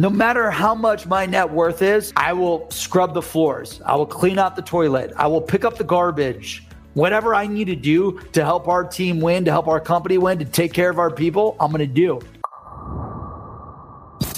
No matter how much my net worth is, I will scrub the floors. I will clean out the toilet. I will pick up the garbage. Whatever I need to do to help our team win, to help our company win, to take care of our people, I'm going to do.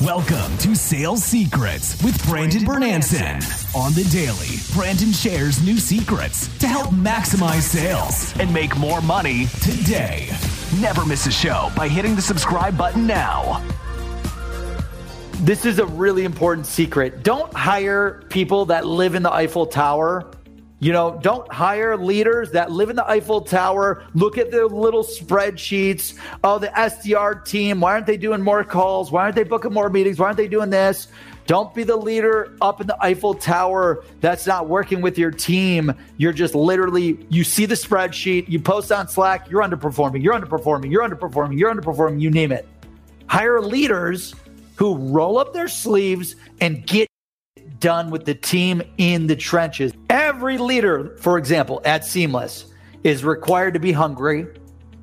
Welcome to Sales Secrets with Brandon Bornancin. On the daily, Brandon shares new secrets to help maximize sales and make more money today. Never miss a show by hitting the subscribe button now. This is a really important secret. Don't hire people that live in the Eiffel Tower you know, don't hire leaders that live in the Eiffel Tower, look at the little spreadsheets. Oh, the SDR team, why aren't they doing more calls? Why aren't they booking more meetings? Why aren't they doing this? Don't be the leader up in the Eiffel Tower that's not working with your team. You're just literally, you see the spreadsheet, you post on Slack, you're underperforming, you're underperforming, you're underperforming, you're underperforming, you name it. Hire leaders who roll up their sleeves and get done with the team in the trenches. Every leader, for example, at Seamless, is required to be hungry,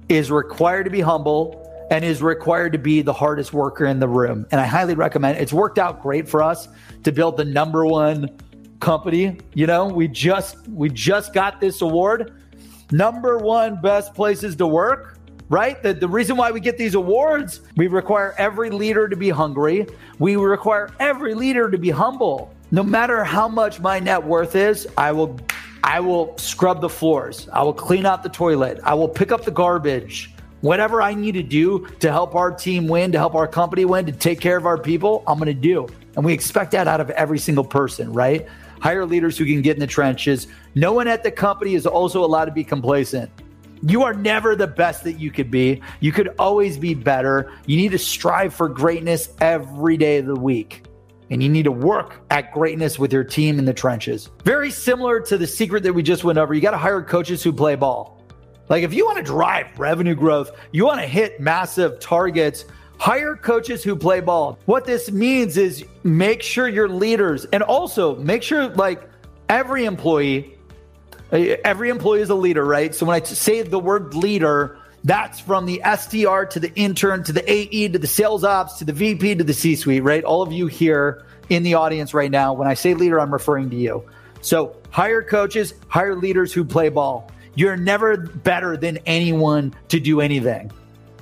is required to be humble, and is required to be the hardest worker in the room. And I highly recommend it. It's worked out great for us to build the number one company. You know, we just we just got this award. Number one best places to work right? The, the reason why we get these awards, we require every leader to be hungry. We require every leader to be humble no matter how much my net worth is, I will I will scrub the floors. I will clean out the toilet. I will pick up the garbage. Whatever I need to do to help our team win, to help our company win, to take care of our people, I'm going to do. And we expect that out of every single person, right? Hire leaders who can get in the trenches. No one at the company is also allowed to be complacent. You are never the best that you could be. You could always be better. You need to strive for greatness every day of the week and you need to work at greatness with your team in the trenches. Very similar to the secret that we just went over. You got to hire coaches who play ball. Like if you want to drive revenue growth, you want to hit massive targets, hire coaches who play ball. What this means is make sure your leaders and also make sure like every employee Uh, every employee is a leader, right? So when I say the word leader, that's from the SDR to the intern to the AE to the sales ops to the VP to the C suite, right? All of you here in the audience right now, when I say leader, I'm referring to you. So hire coaches, hire leaders who play ball. You're never better than anyone to do anything.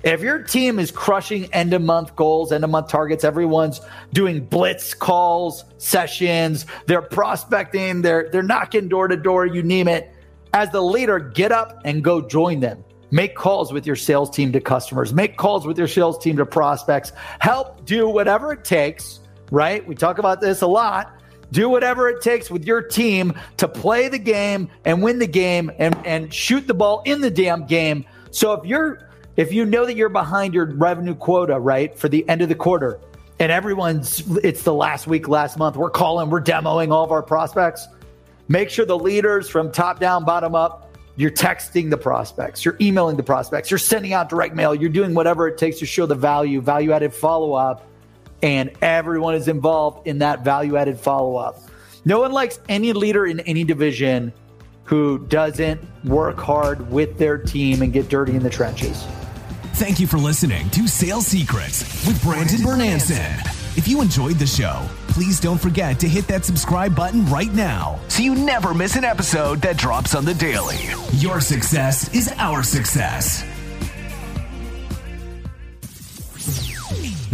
If your team is crushing end of month goals, end of month targets, everyone's doing blitz calls, sessions, they're prospecting, they're they're knocking door to door, you name it. As the leader, get up and go join them. Make calls with your sales team to customers. Make calls with your sales team to prospects. Help do whatever it takes, right? We talk about this a lot. Do whatever it takes with your team to play the game and win the game and, and shoot the ball in the damn game. So if you're if you know that you're behind your revenue quota, right, for the end of the quarter, and everyone's it's the last week, last month, we're calling, we're demoing all of our prospects. Make sure the leaders from top down, bottom up you're texting the prospects, you're emailing the prospects, you're sending out direct mail, you're doing whatever it takes to show the value, value added follow up, and everyone is involved in that value added follow up. No one likes any leader in any division who doesn't work hard with their team and get dirty in the trenches. Thank you for listening to Sales Secrets with Brandon Bornancin. If you enjoyed the show, please don't forget to hit that subscribe button right now so you never miss an episode that drops on the daily. Your success is our success.